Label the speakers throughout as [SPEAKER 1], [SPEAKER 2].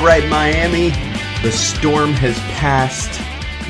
[SPEAKER 1] All right, Miami, the storm has passed.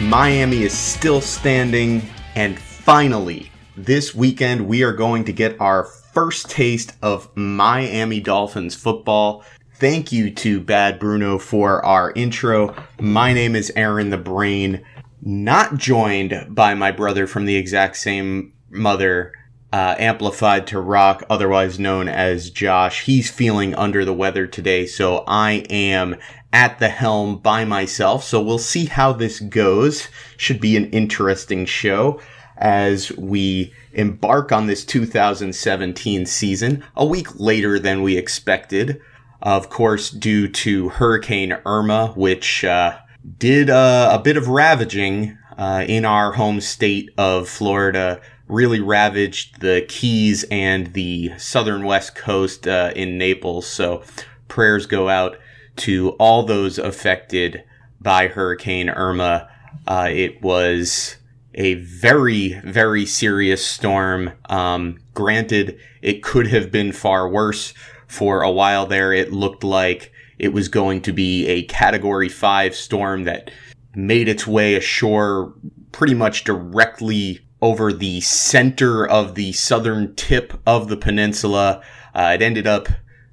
[SPEAKER 1] Miami is still standing. And finally, this weekend, we are going to get our first taste of Miami Dolphins football. Thank you to Bad Bruno for our intro. My name is Aaron the Brain, not joined by my brother from the exact same mother, uh, amplified to rock, otherwise known as Josh. He's feeling under the weather today, so I am at the helm by myself. So we'll see how this goes. Should be an interesting show as we embark on this 2017 season a week later than we expected. Of course, due to Hurricane Irma, which uh, did uh, a bit of ravaging uh, in our home state of Florida, really ravaged the Keys and the southern west coast uh, in Naples. So prayers go out to all those affected by Hurricane Irma. Uh, it was a very, very serious storm. Um, granted, it could have been far worse. For a while there, it looked like it was going to be a category five storm that made its way ashore pretty much directly over the center of the southern tip of the peninsula. Uh, it ended up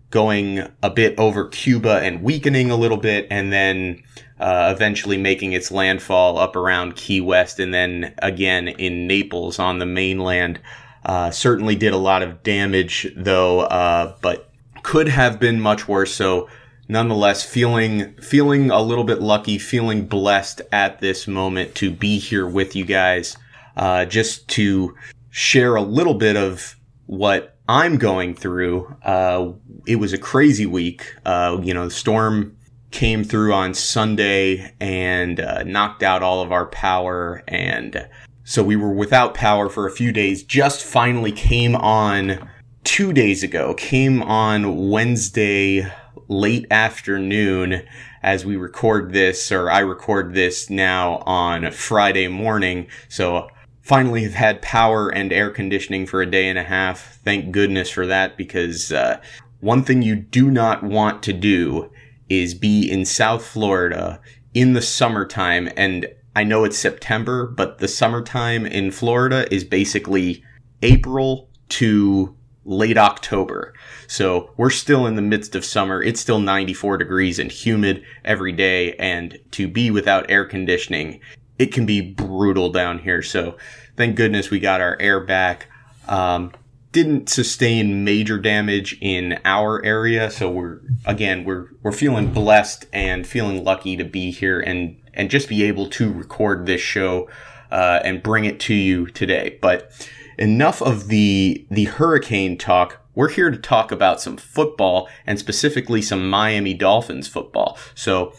[SPEAKER 1] going a bit over Cuba and weakening a little bit, and then uh, eventually making its landfall up around Key West and then again in Naples on the mainland. Uh, certainly did a lot of damage though, uh, but could have been much worse. So nonetheless, feeling feeling a little bit lucky, feeling blessed at this moment to be here with you guys, uh, just to share a little bit of what I'm going through. Uh, it was a crazy week. Uh, you know, the storm came through on Sunday and uh, knocked out all of our power. And so we were without power for a few days, just finally came on two days ago, came on Wednesday late afternoon as we record this, or I record this now on Friday morning. So finally have had power and air conditioning for a day and a half. Thank goodness for that because uh, one thing you do not want to do is be in South Florida in the summertime. And I know it's September, but the summertime in Florida is basically April to late October. So we're still in the midst of summer. It's still 94 degrees and humid every day. And to be without air conditioning, it can be brutal down here. So thank goodness we got our air back. Um, didn't sustain major damage in our area, so we're again we're we're feeling blessed and feeling lucky to be here and and just be able to record this show uh, and bring it to you today. But enough of the the hurricane talk. We're here to talk about some football and specifically some Miami Dolphins football. So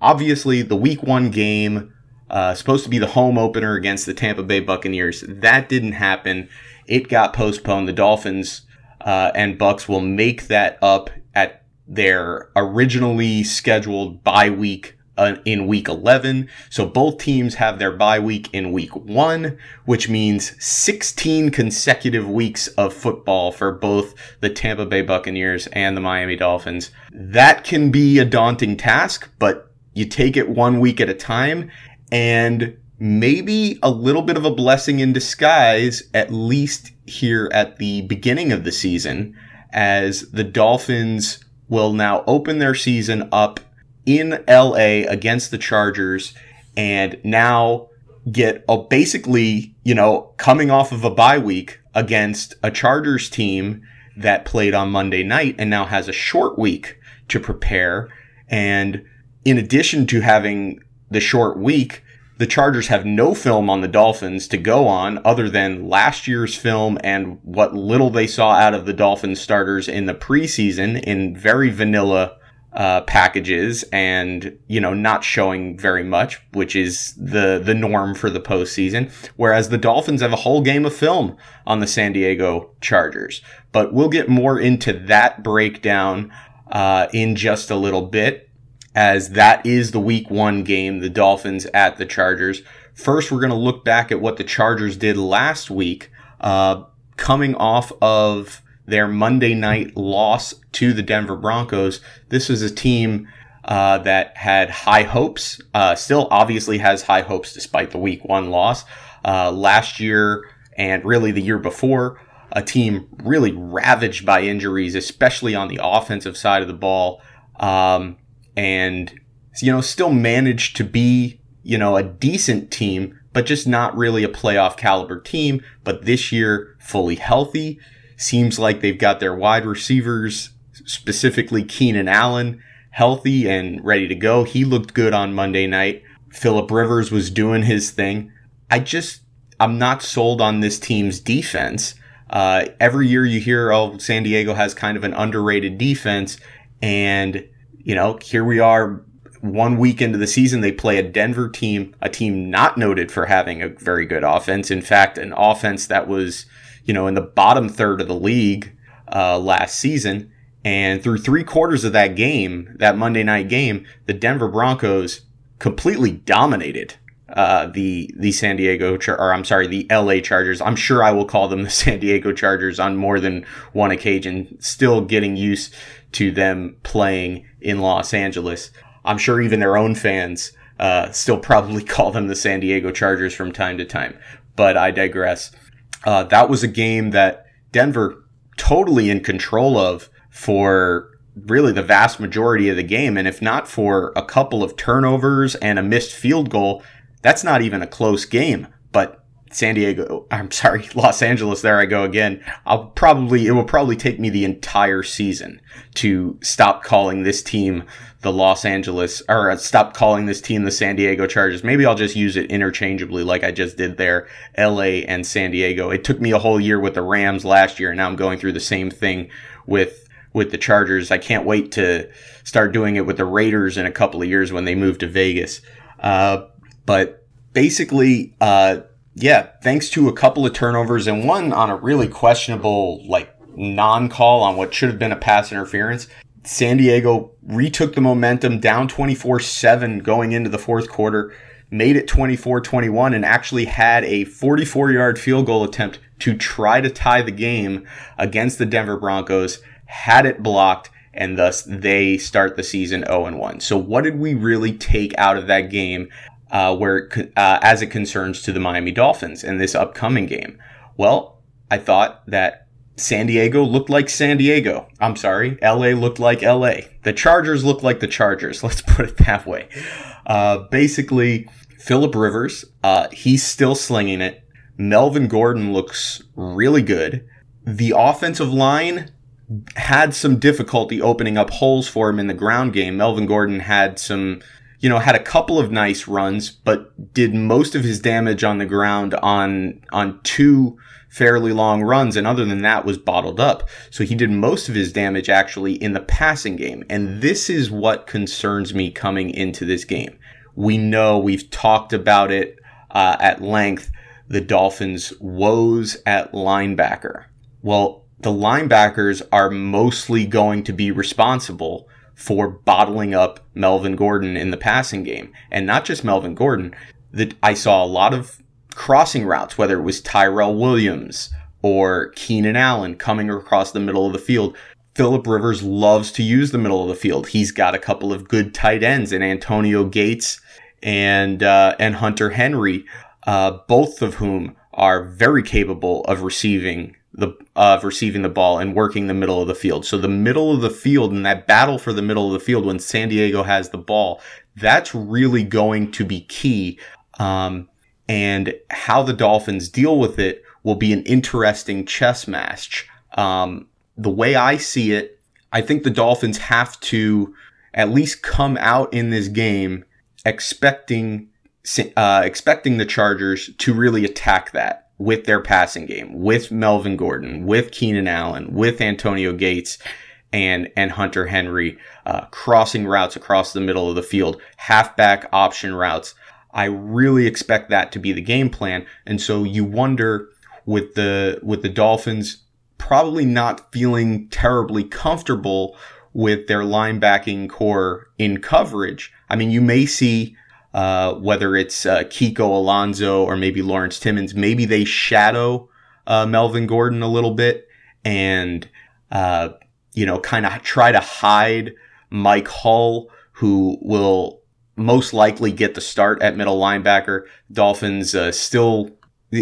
[SPEAKER 1] obviously the week one game uh, supposed to be the home opener against the Tampa Bay Buccaneers. That didn't happen. It got postponed. The Dolphins uh, and Bucks will make that up at their originally scheduled bye week uh, in week 11. So both teams have their bye week in week one, which means 16 consecutive weeks of football for both the Tampa Bay Buccaneers and the Miami Dolphins. That can be a daunting task, but you take it one week at a time and maybe a little bit of a blessing in disguise, at least here at the beginning of the season, as the Dolphins will now open their season up in LA against the Chargers and now get a basically, you know, coming off of a bye week against a Chargers team that played on Monday night and now has a short week to prepare. And in addition to having the short week, the Chargers have no film on the Dolphins to go on other than last year's film and what little they saw out of the Dolphins starters in the preseason in very vanilla uh, packages and you know not showing very much, which is the the norm for the postseason. Whereas the Dolphins have a whole game of film on the San Diego Chargers. But we'll get more into that breakdown uh, in just a little bit as that is the week one game, the Dolphins at the Chargers. First, we're going to look back at what the Chargers did last week, uh, coming off of their Monday night loss to the Denver Broncos. This was a team uh, that had high hopes, uh, still obviously has high hopes despite the week one loss. Uh, last year and really the year before, a team really ravaged by injuries, especially on the offensive side of the ball. Um, and, you know, still managed to be, you know, a decent team, but just not really a playoff caliber team. But this year, fully healthy. Seems like they've got their wide receivers, specifically Keenan Allen, healthy and ready to go. He looked good on Monday night. Philip Rivers was doing his thing. I just, I'm not sold on this team's defense. Uh, every year you hear, oh, San Diego has kind of an underrated defense. And, you know, here we are one week into the season. They play a Denver team, a team not noted for having a very good offense. In fact, an offense that was, you know, in the bottom third of the league uh, last season. And through three quarters of that game, that Monday night game, the Denver Broncos completely dominated uh, the the San Diego Char- or I'm sorry, the LA Chargers. I'm sure I will call them the San Diego Chargers on more than one occasion. Still getting used to them playing in Los Angeles. I'm sure even their own fans uh, still probably call them the San Diego Chargers from time to time. But I digress. Uh, that was a game that Denver totally in control of for really the vast majority of the game. And if not for a couple of turnovers and a missed field goal, that's not even a close game. But San Diego, I'm sorry, Los Angeles, there I go again. I'll probably, it will probably take me the entire season to stop calling this team the Los Angeles, or stop calling this team the San Diego Chargers. Maybe I'll just use it interchangeably like I just did there, LA and San Diego. It took me a whole year with the Rams last year, and now I'm going through the same thing with with the Chargers. I can't wait to start doing it with the Raiders in a couple of years when they move to Vegas. Uh, but basically, uh, yeah, thanks to a couple of turnovers and one on a really questionable, like, non call on what should have been a pass interference, San Diego retook the momentum down 24 7 going into the fourth quarter, made it 24 21, and actually had a 44 yard field goal attempt to try to tie the game against the Denver Broncos had it blocked, and thus they start the season 0 1. So, what did we really take out of that game uh, where, uh, as it concerns to the Miami Dolphins in this upcoming game? Well, I thought that San Diego looked like San Diego. I'm sorry, LA looked like LA. The Chargers looked like the Chargers. Let's put it that way. Uh, basically, Philip Rivers, uh, he's still slinging it. Melvin Gordon looks really good. The offensive line had some difficulty opening up holes for him in the ground game. Melvin Gordon had some, you know, had a couple of nice runs, but did most of his damage on the ground on, on two fairly long runs. And other than that was bottled up. So he did most of his damage actually in the passing game. And this is what concerns me coming into this game. We know we've talked about it uh, at length. The Dolphins' woes at linebacker. Well, the linebackers are mostly going to be responsible for bottling up Melvin Gordon in the passing game. And not just Melvin Gordon, that I saw a lot of crossing routes, whether it was Tyrell Williams or Keenan Allen coming across the middle of the field. Philip Rivers loves to use the middle of the field. He's got a couple of good tight ends in Antonio Gates and uh, and Hunter Henry, uh, both of whom are very capable of receiving the of receiving the ball and working the middle of the field. So the middle of the field and that battle for the middle of the field when San Diego has the ball, that's really going to be key. Um, and how the Dolphins deal with it will be an interesting chess match. Um, the way I see it, I think the Dolphins have to at least come out in this game expecting uh, expecting the Chargers to really attack that with their passing game, with Melvin Gordon, with Keenan Allen, with Antonio Gates, and and Hunter Henry, uh, crossing routes across the middle of the field, halfback option routes. I really expect that to be the game plan, and so you wonder with the with the Dolphins probably not feeling terribly comfortable with their linebacking corps in coverage. I mean, you may see uh, whether it's uh, Kiko Alonso or maybe Lawrence Timmons, maybe they shadow uh, Melvin Gordon a little bit and, uh, you know, kind of try to hide Mike Hull, who will most likely get the start at middle linebacker. Dolphins uh, still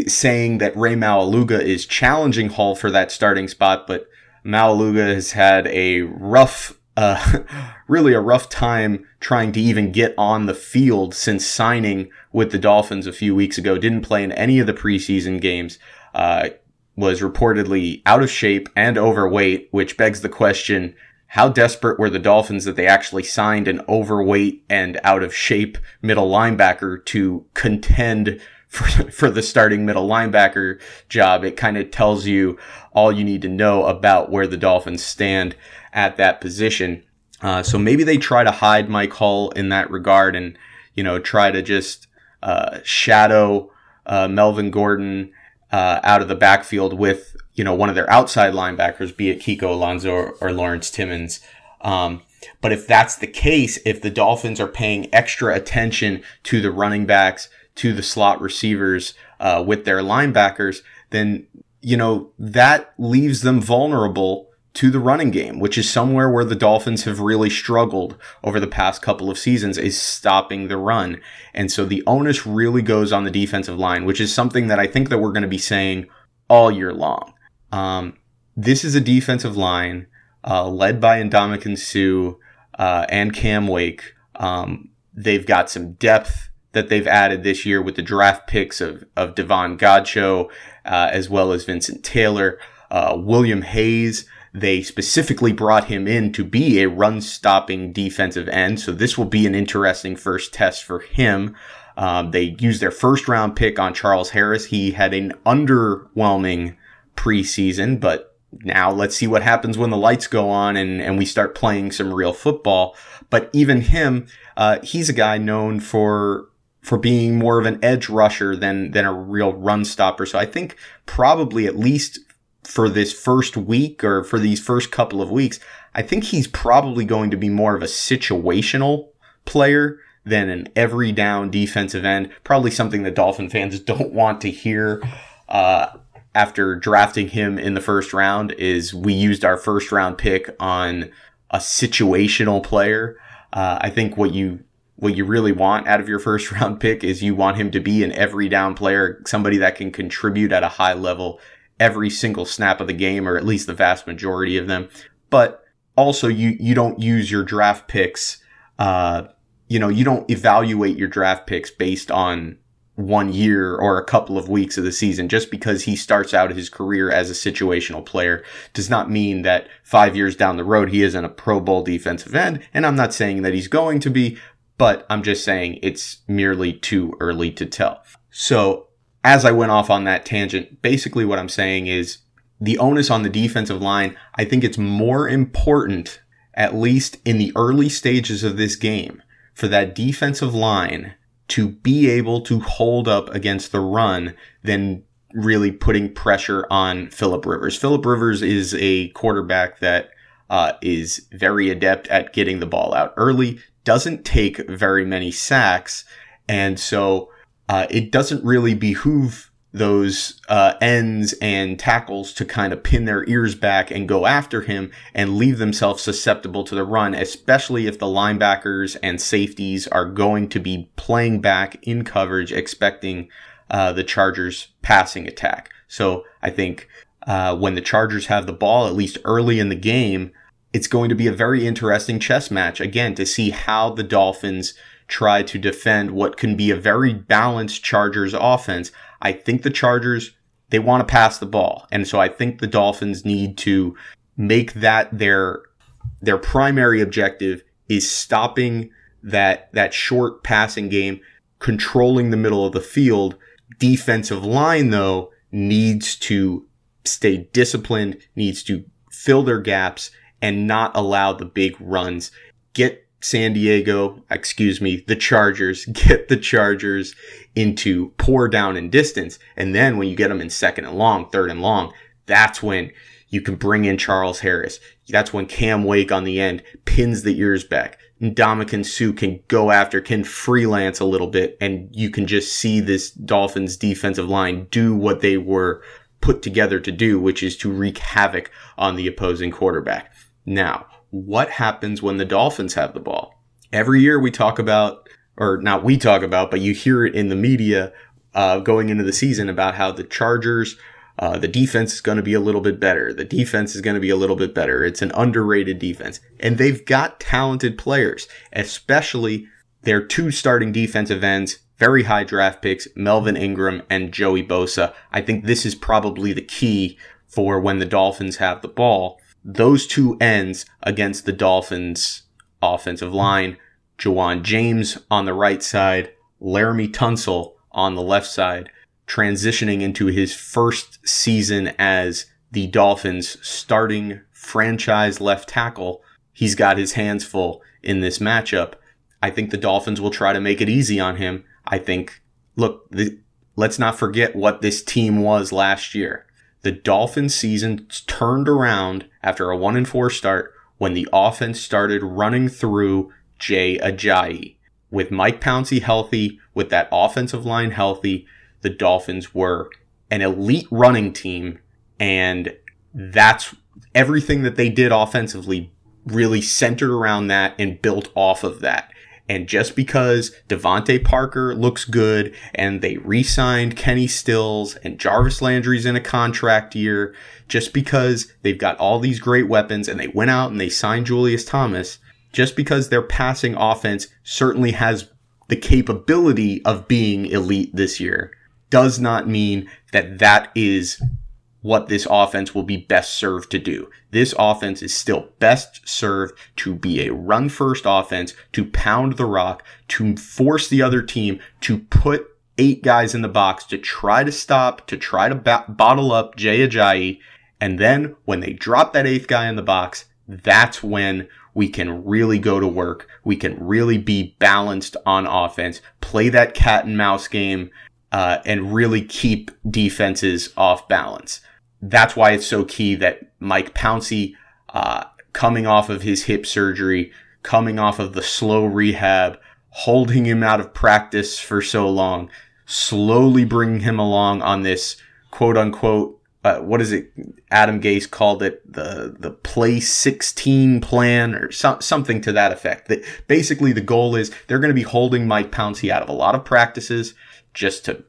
[SPEAKER 1] saying that Ray Maualuga is challenging Hull for that starting spot, but Maualuga has had a rough, uh, really a rough time trying to even get on the field since signing with the Dolphins a few weeks ago. Didn't play in any of the preseason games. Uh, was reportedly out of shape and overweight, which begs the question, how desperate were the Dolphins that they actually signed an overweight and out of shape middle linebacker to contend for, for the starting middle linebacker job. It kind of tells you all you need to know about where the Dolphins stand at that position. Uh, so maybe they try to hide Mike Hull in that regard and, you know, try to just uh, shadow uh, Melvin Gordon uh, out of the backfield with, you know, one of their outside linebackers, be it Kiko Alonso or, or Lawrence Timmons. Um, but if that's the case, if the Dolphins are paying extra attention to the running backs, to the slot receivers uh, with their linebackers, then you know that leaves them vulnerable to the running game, which is somewhere where the Dolphins have really struggled over the past couple of seasons is stopping the run. And so the onus really goes on the defensive line, which is something that I think that we're going to be saying all year long. Um, this is a defensive line uh, led by Ndamukong Suh uh, and Cam Wake. Um, they've got some depth that they've added this year with the draft picks of, of Davon Godchaux, uh, as well as Vincent Taylor, uh, William Hayes. They specifically brought him in to be a run stopping defensive end. So this will be an interesting first test for him. Um, they used their first round pick on Charles Harris. He had an underwhelming preseason, but now let's see what happens when the lights go on and, and we start playing some real football. But even him, uh, he's a guy known for for being more of an edge rusher than than a real run stopper. So I think probably at least for this first week or for these first couple of weeks, I think he's probably going to be more of a situational player than an every down defensive end. Probably something that Dolphin fans don't want to hear. Uh, after drafting him in the first round is we used our first round pick on a situational player. Uh, I think what you what you really want out of your first round pick is you want him to be an every down player, somebody that can contribute at a high level every single snap of the game, or at least the vast majority of them. But also, you you don't use your draft picks. Uh, you know, you don't evaluate your draft picks based on one year or a couple of weeks of the season. Just because he starts out his career as a situational player does not mean that five years down the road he isn't a Pro Bowl defensive end. And I'm not saying that he's going to be, but I'm just saying it's merely too early to tell. So as I went off on that tangent, basically what I'm saying is the onus on the defensive line, I think it's more important, at least in the early stages of this game, for that defensive line to be able to hold up against the run than really putting pressure on Philip Rivers. Philip Rivers is a quarterback that uh, is very adept at getting the ball out early, doesn't take very many sacks. And so uh, it doesn't really behoove those uh, ends and tackles to kind of pin their ears back and go after him and leave themselves susceptible to the run, especially if the linebackers and safeties are going to be playing back in coverage, expecting uh, the Chargers' passing attack. So I think uh, when the Chargers have the ball, at least early in the game, it's going to be a very interesting chess match again to see how the Dolphins try to defend what can be a very balanced Chargers offense. I think the Chargers they want to pass the ball. And so I think the Dolphins need to make that their their primary objective is stopping that that short passing game, controlling the middle of the field. Defensive line though needs to stay disciplined, needs to fill their gaps and not allow the big runs. Get San Diego, excuse me, the Chargers, get the Chargers into poor down and distance. And then when you get them in second and long, third and long, that's when you can bring in Charles Harris. That's when Cam Wake on the end pins the ears back. Ndamukong Suh can go after, can freelance a little bit, and you can just see this Dolphins defensive line do what they were put together to do, which is to wreak havoc on the opposing quarterback. Now, what happens when the Dolphins have the ball? every year we talk about, or not we talk about, but you hear it in the media uh, going into the season about how the Chargers, uh, the defense is going to be a little bit better. The defense is going to be a little bit better. It's an underrated defense. And they've got talented players, especially their two starting defensive ends, very high draft picks, Melvin Ingram and Joey Bosa. I think this is probably the key for when the Dolphins have the ball. Those two ends against the Dolphins offensive line, Ja'Wuan James on the right side, Laremy Tunsil on the left side, transitioning into his first season as the Dolphins starting franchise left tackle. He's got his hands full in this matchup. I think the Dolphins will try to make it easy on him. I think, look, the, let's not forget what this team was last year. The Dolphins season turned around after a 1 and 4 start when the offense started running through Jay Ajayi. With Mike Pouncey healthy, with that offensive line healthy, the Dolphins were an elite running team and that's everything that they did offensively really centered around that and built off of that. And just because DeVante Parker looks good and they re-signed Kenny Stills and Jarvis Landry's in a contract year, just because they've got all these great weapons and they went out and they signed Julius Thomas, just because their passing offense certainly has the capability of being elite this year, does not mean that that is what this offense will be best served to do. This offense is still best served to be a run first offense, to pound the rock, to force the other team to put eight guys in the box to try to stop, to try to ba- bottle up Jay Ajayi. And then when they drop that eighth guy in the box, that's when we can really go to work. We can really be balanced on offense, play that cat and mouse game, uh, and really keep defenses off balance that's why it's so key that Mike Pouncey, uh, coming off of his hip surgery, coming off of the slow rehab, holding him out of practice for so long, slowly bringing him along on this quote unquote, uh, what is it? Adam Gase called it the the play 16 plan or so, something to that effect. That basically the goal is they're going to be holding Mike Pouncey out of a lot of practices just to,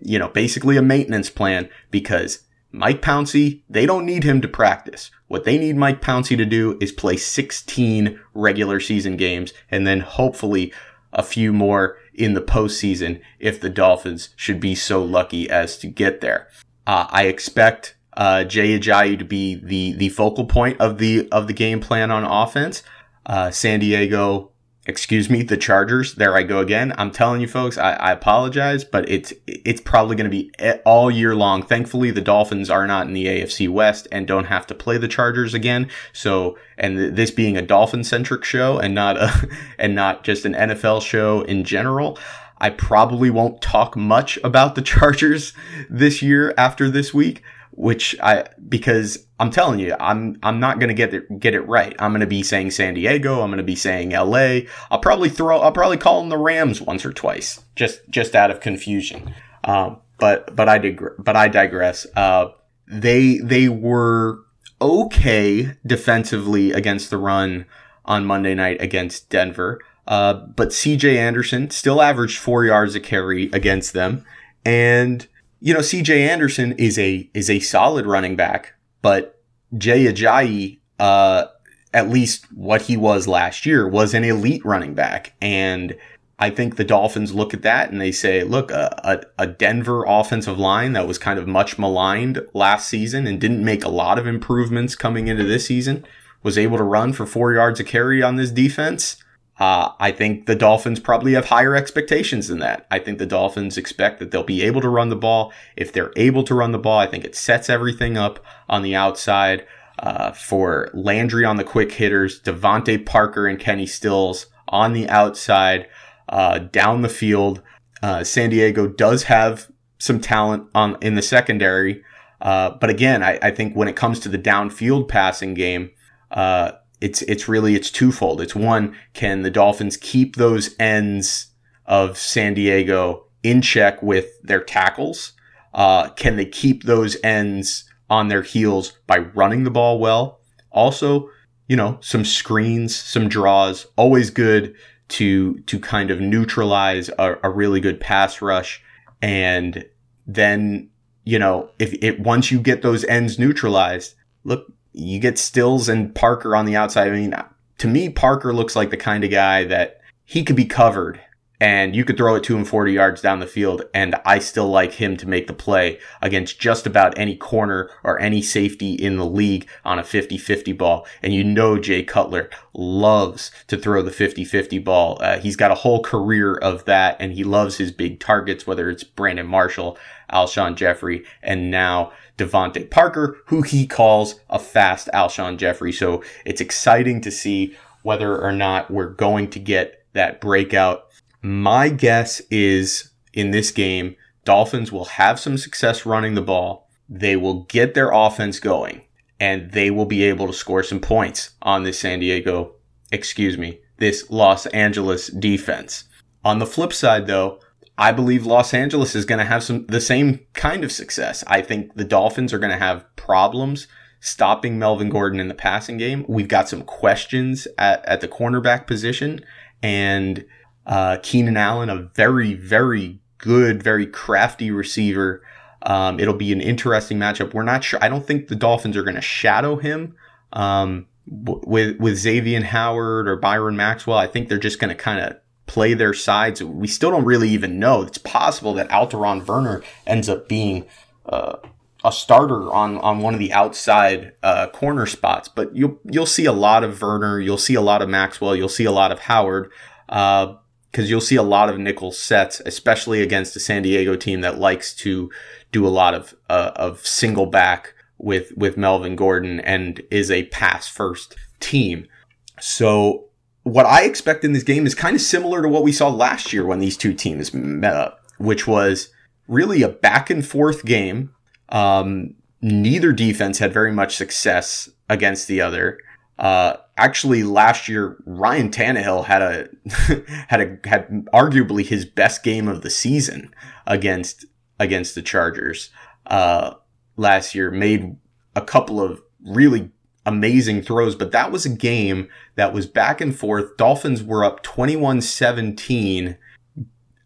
[SPEAKER 1] you know, basically a maintenance plan because Mike Pouncey, they don't need him to practice. What they need Mike Pouncey to do is play 16 regular season games and then hopefully a few more in the postseason if the Dolphins should be so lucky as to get there. Uh, I expect uh, Jay Ajayi to be the the focal point of the of the game plan on offense. Uh, San Diego excuse me, the Chargers. There I go again. I'm telling you folks, I, I apologize, but it's it's probably going to be all year long. Thankfully, the Dolphins are not in the AFC West and don't have to play the Chargers again. So, and th- this being a Dolphin centric show and not a and not just an NFL show in general. I probably won't talk much about the Chargers this year after this week which I because I'm telling you, I'm I'm not gonna get it get it right. I'm gonna be saying San Diego. I'm gonna be saying L.A. I'll probably throw. I'll probably call them the Rams once or twice, just just out of confusion. Um, but but I dig- but I digress. Uh, they they were okay defensively against the run on Monday night against Denver. Uh, but CJ Anderson still averaged four yards a carry against them. And you know, CJ Anderson is a is a solid running back, but Jay Ajayi, uh, at least what he was last year, was an elite running back. And I think the Dolphins look at that and they say, look, a, a, a, Denver offensive line that was kind of much maligned last season and didn't make a lot of improvements coming into this season was able to run for four yards a carry on this defense. Uh, I think the Dolphins probably have higher expectations than that. I think the Dolphins expect that they'll be able to run the ball. If they're able to run the ball, I think it sets everything up on the outside uh, for Landry on the quick hitters, DeVante Parker and Kenny Stills on the outside, uh, down the field. Uh, San Diego does have some talent on in the secondary, uh, but again, I, I, think when it comes to the downfield passing game, uh, it's it's really it's twofold. It's one, can the Dolphins keep those ends of San Diego in check with their tackles? Uh, can they keep those ends on their heels by running the ball well? Also, you know, some screens, some draws, always good to to kind of neutralize a, a really good pass rush and then you know if it once you get those ends neutralized look you get stills and parker on the outside i mean to me parker looks like the kind of guy that he could be covered and you could throw it to him 40 yards down the field and I still like him to make the play against just about any corner or any safety in the league on a 50-50 ball. And you know Jay Cutler loves to throw the 50-50 ball. Uh, he's got a whole career of that and he loves his big targets, whether it's Brandon Marshall, Alshon Jeffery, and now DeVante Parker, who he calls a fast Alshon Jeffery. So it's exciting to see whether or not we're going to get that breakout my guess is in this game, Dolphins will have some success running the ball. They will get their offense going and they will be able to score some points on this San Diego, excuse me, this Los Angeles defense. On the flip side though, I believe Los Angeles is going to have some the same kind of success. I think the Dolphins are going to have problems stopping Melvin Gordon in the passing game. We've got some questions at, at the cornerback position and uh, Keenan Allen, a very, very good, very crafty receiver. Um, it'll be an interesting matchup. We're not sure. I don't think the Dolphins are going to shadow him um, with with Xavier Howard or Byron Maxwell. I think they're just going to kind of play their sides. We still don't really even know. It's possible that Alterraun Verner ends up being uh, a starter on on one of the outside uh, corner spots. But you'll you'll see a lot of Verner. You'll see a lot of Maxwell. You'll see a lot of Howard. Uh, because you'll see a lot of nickel sets, especially against a San Diego team that likes to do a lot of uh, of single back with with Melvin Gordon and is a pass first team. So what I expect in this game is kind of similar to what we saw last year when these two teams met up, which was really a back and forth game. Um, neither defense had very much success against the other. Uh, actually, last year Ryan Tannehill had a had a had arguably his best game of the season against against the Chargers. Uh, last year made a couple of really amazing throws, but that was a game that was back and forth. Dolphins were up 21-17,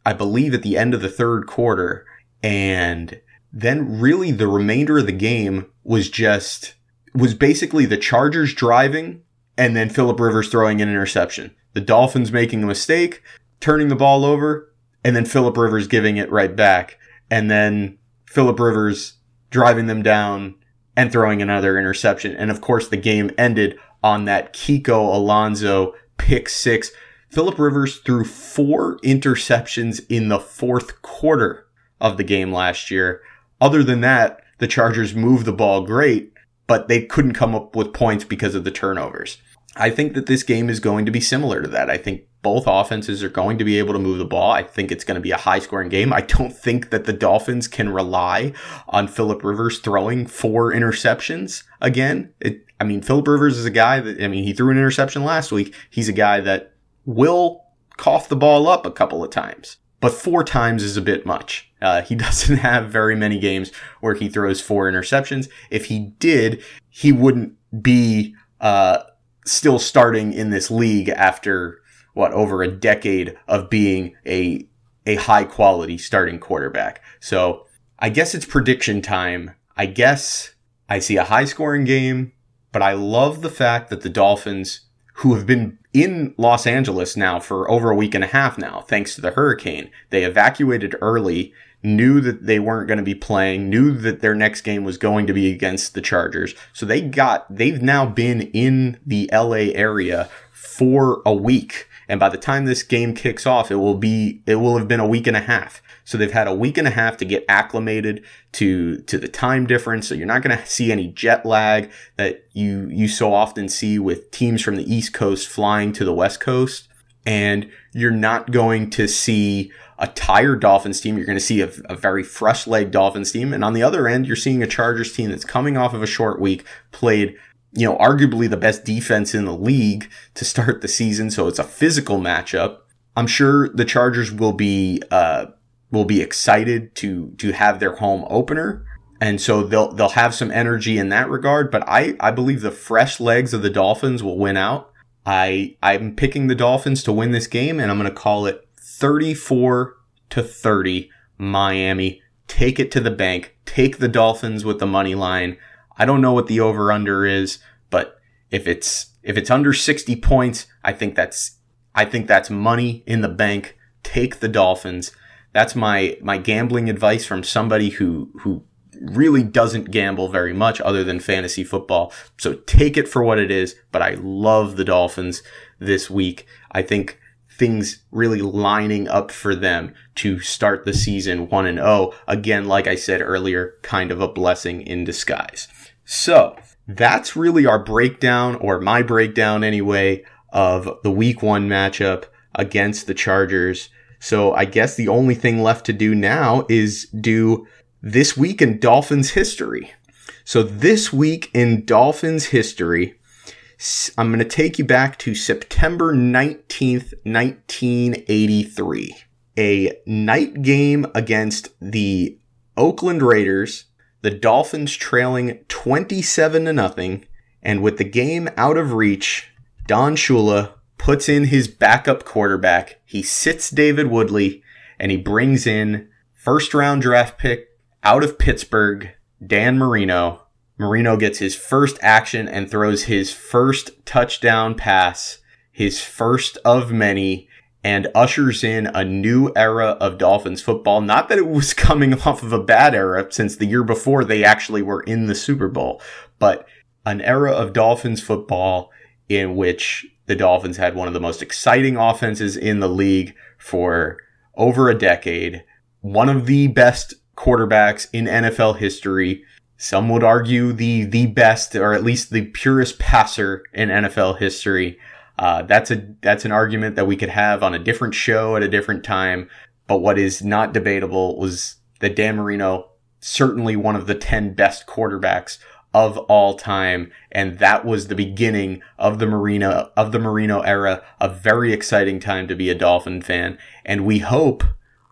[SPEAKER 1] I believe at the end of the third quarter. And then really the remainder of the game was just was basically the Chargers driving and then Philip Rivers throwing an interception. The Dolphins making a mistake, turning the ball over, and then Philip Rivers giving it right back. And then Philip Rivers driving them down and throwing another interception. And of course, the game ended on that Kiko Alonso pick six. Philip Rivers threw four interceptions in the fourth quarter of the game last year. Other than that, the Chargers moved the ball great but they couldn't come up with points because of the turnovers. I think that this game is going to be similar to that. I think both offenses are going to be able to move the ball. I think it's going to be a high scoring game. I don't think that the Dolphins can rely on Philip Rivers throwing four interceptions again. It, I mean, Philip Rivers is a guy that, I mean, he threw an interception last week. He's a guy that will cough the ball up a couple of times but four times is a bit much. Uh, he doesn't have very many games where he throws four interceptions. If he did, he wouldn't be uh, still starting in this league after what over a decade of being a a high quality starting quarterback. So I guess it's prediction time. I guess I see a high scoring game, but I love the fact that the Dolphins, who have been in Los Angeles now for over a week and a half now, thanks to the hurricane. They evacuated early, knew that they weren't going to be playing, knew that their next game was going to be against the Chargers. So they got, they've now been in the LA area for a week. And by the time this game kicks off, it will be, it will have been a week and a half. So they've had a week and a half to get acclimated to to the time difference. So you're not going to see any jet lag that you you so often see with teams from the East Coast flying to the West Coast, and you're not going to see a tired Dolphins team. You're going to see a, a very fresh leg Dolphins team, and on the other end, you're seeing a Chargers team that's coming off of a short week, played you know, arguably the best defense in the league to start the season. So it's a physical matchup. I'm sure the Chargers will be uh, will be excited to to have their home opener and so they'll they'll have some energy in that regard but i i believe the fresh legs of the dolphins will win out I I'm picking the Dolphins to win this game, and I'm going to call it 34 to 30. Miami take it to the bank. Take the Dolphins with the money line. I don't know what the over under is, but if it's if it's under 60 points, I think that's I think that's money in the bank. Take the Dolphins. That's my my gambling advice from somebody who who really doesn't gamble very much other than fantasy football. So take it for what it is, but I love the Dolphins this week. I think things really lining up for them to start the season 1 and 0. Again, like I said earlier, kind of a blessing in disguise. So, that's really our breakdown or my breakdown anyway of the week 1 matchup against the Chargers. So, I guess the only thing left to do now is do this week in Dolphins history. So, this week in Dolphins history, I'm going to take you back to September 19th, 1983. A night game against the Oakland Raiders, the Dolphins trailing 27 to nothing, and with the game out of reach, Don Shula puts in his backup quarterback. He sits David Woodley and he brings in first round draft pick out of Pittsburgh, Dan Marino. Marino gets his first action and throws his first touchdown pass, his first of many, and ushers in a new era of Dolphins football. Not that it was coming off of a bad era, since the year before they actually were in the Super Bowl, but an era of Dolphins football in which the Dolphins had one of the most exciting offenses in the league for over a decade, one of the best quarterbacks in NFL history. Some would argue the the best, or at least the purest passer in NFL history. Uh, that's a that's an argument that we could have on a different show at a different time. But what is not debatable was that Dan Marino certainly one of the ten best quarterbacks of all time, and that was the beginning of the Marino of the Marino era. A very exciting time to be a Dolphin fan, and we hope,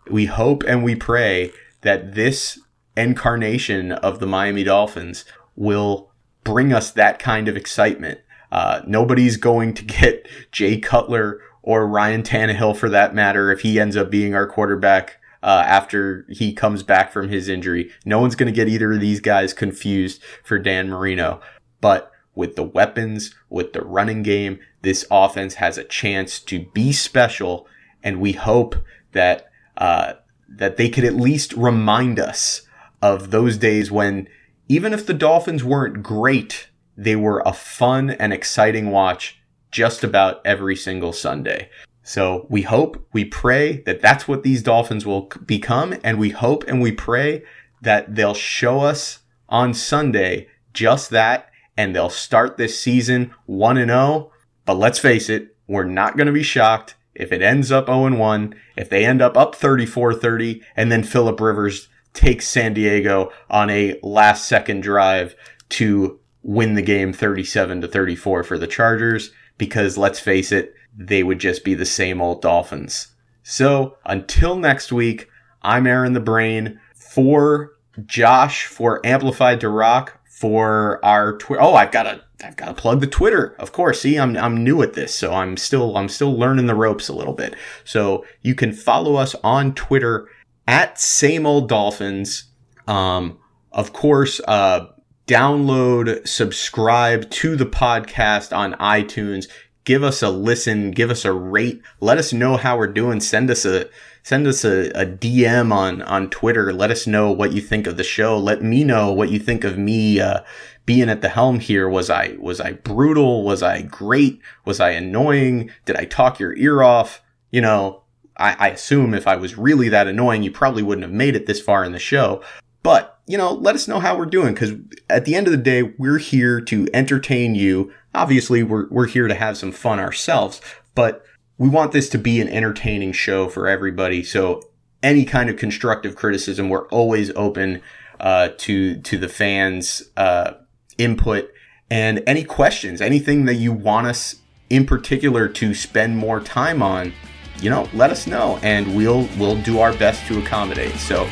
[SPEAKER 1] we hope, and we pray that this incarnation of the Miami Dolphins will bring us that kind of excitement. Uh, nobody's going to get Jay Cutler or Ryan Tannehill for that matter if he ends up being our quarterback uh, after he comes back from his injury. No one's going to get either of these guys confused for Dan Marino. But with the weapons, with the running game, this offense has a chance to be special. And we hope that uh, that they could at least remind us of those days when even if the Dolphins weren't great, they were a fun and exciting watch just about every single Sunday. So we hope, we pray that that's what these Dolphins will become. And we hope and we pray that they'll show us on Sunday just that. And they'll start this season 1 and 0. But let's face it, we're not going to be shocked if it ends up 0-1, if they end up up 34-30, and then Philip Rivers takes San Diego on a last second drive to win the game 37 to 34 for the Chargers, because let's face it, they would just be the same old Dolphins. So until next week, I'm Aaron the Brain for Josh for Amplified to Rock for our Twitter. Oh, I've got a I've got to plug the Twitter, of course. See, I'm I'm new at this, so I'm still I'm still learning the ropes a little bit. So you can follow us on Twitter at Same Old Dolphins. Um, of course, uh, download, subscribe to the podcast on iTunes. Give us a listen. Give us a rate. Let us know how we're doing. Send us a send us a, a DM on on Twitter. Let us know what you think of the show. Let me know what you think of me. Uh, being at the helm here was i was i brutal was i great was i annoying did i talk your ear off you know I, I, assume if i was really that annoying you probably wouldn't have made it this far in the show but you know let us know how we're doing because at the end of the day we're here to entertain you. Obviously we're, we're here to have some fun ourselves but we want this to be an entertaining show for everybody. So any kind of constructive criticism we're always open uh, to to the fans uh, input. And any questions, anything that you want us in particular to spend more time on, you know, let us know and we'll we'll do our best to accommodate. So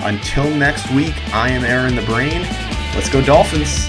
[SPEAKER 1] until next week, I am Aaron the Brain. Let's go Dolphins.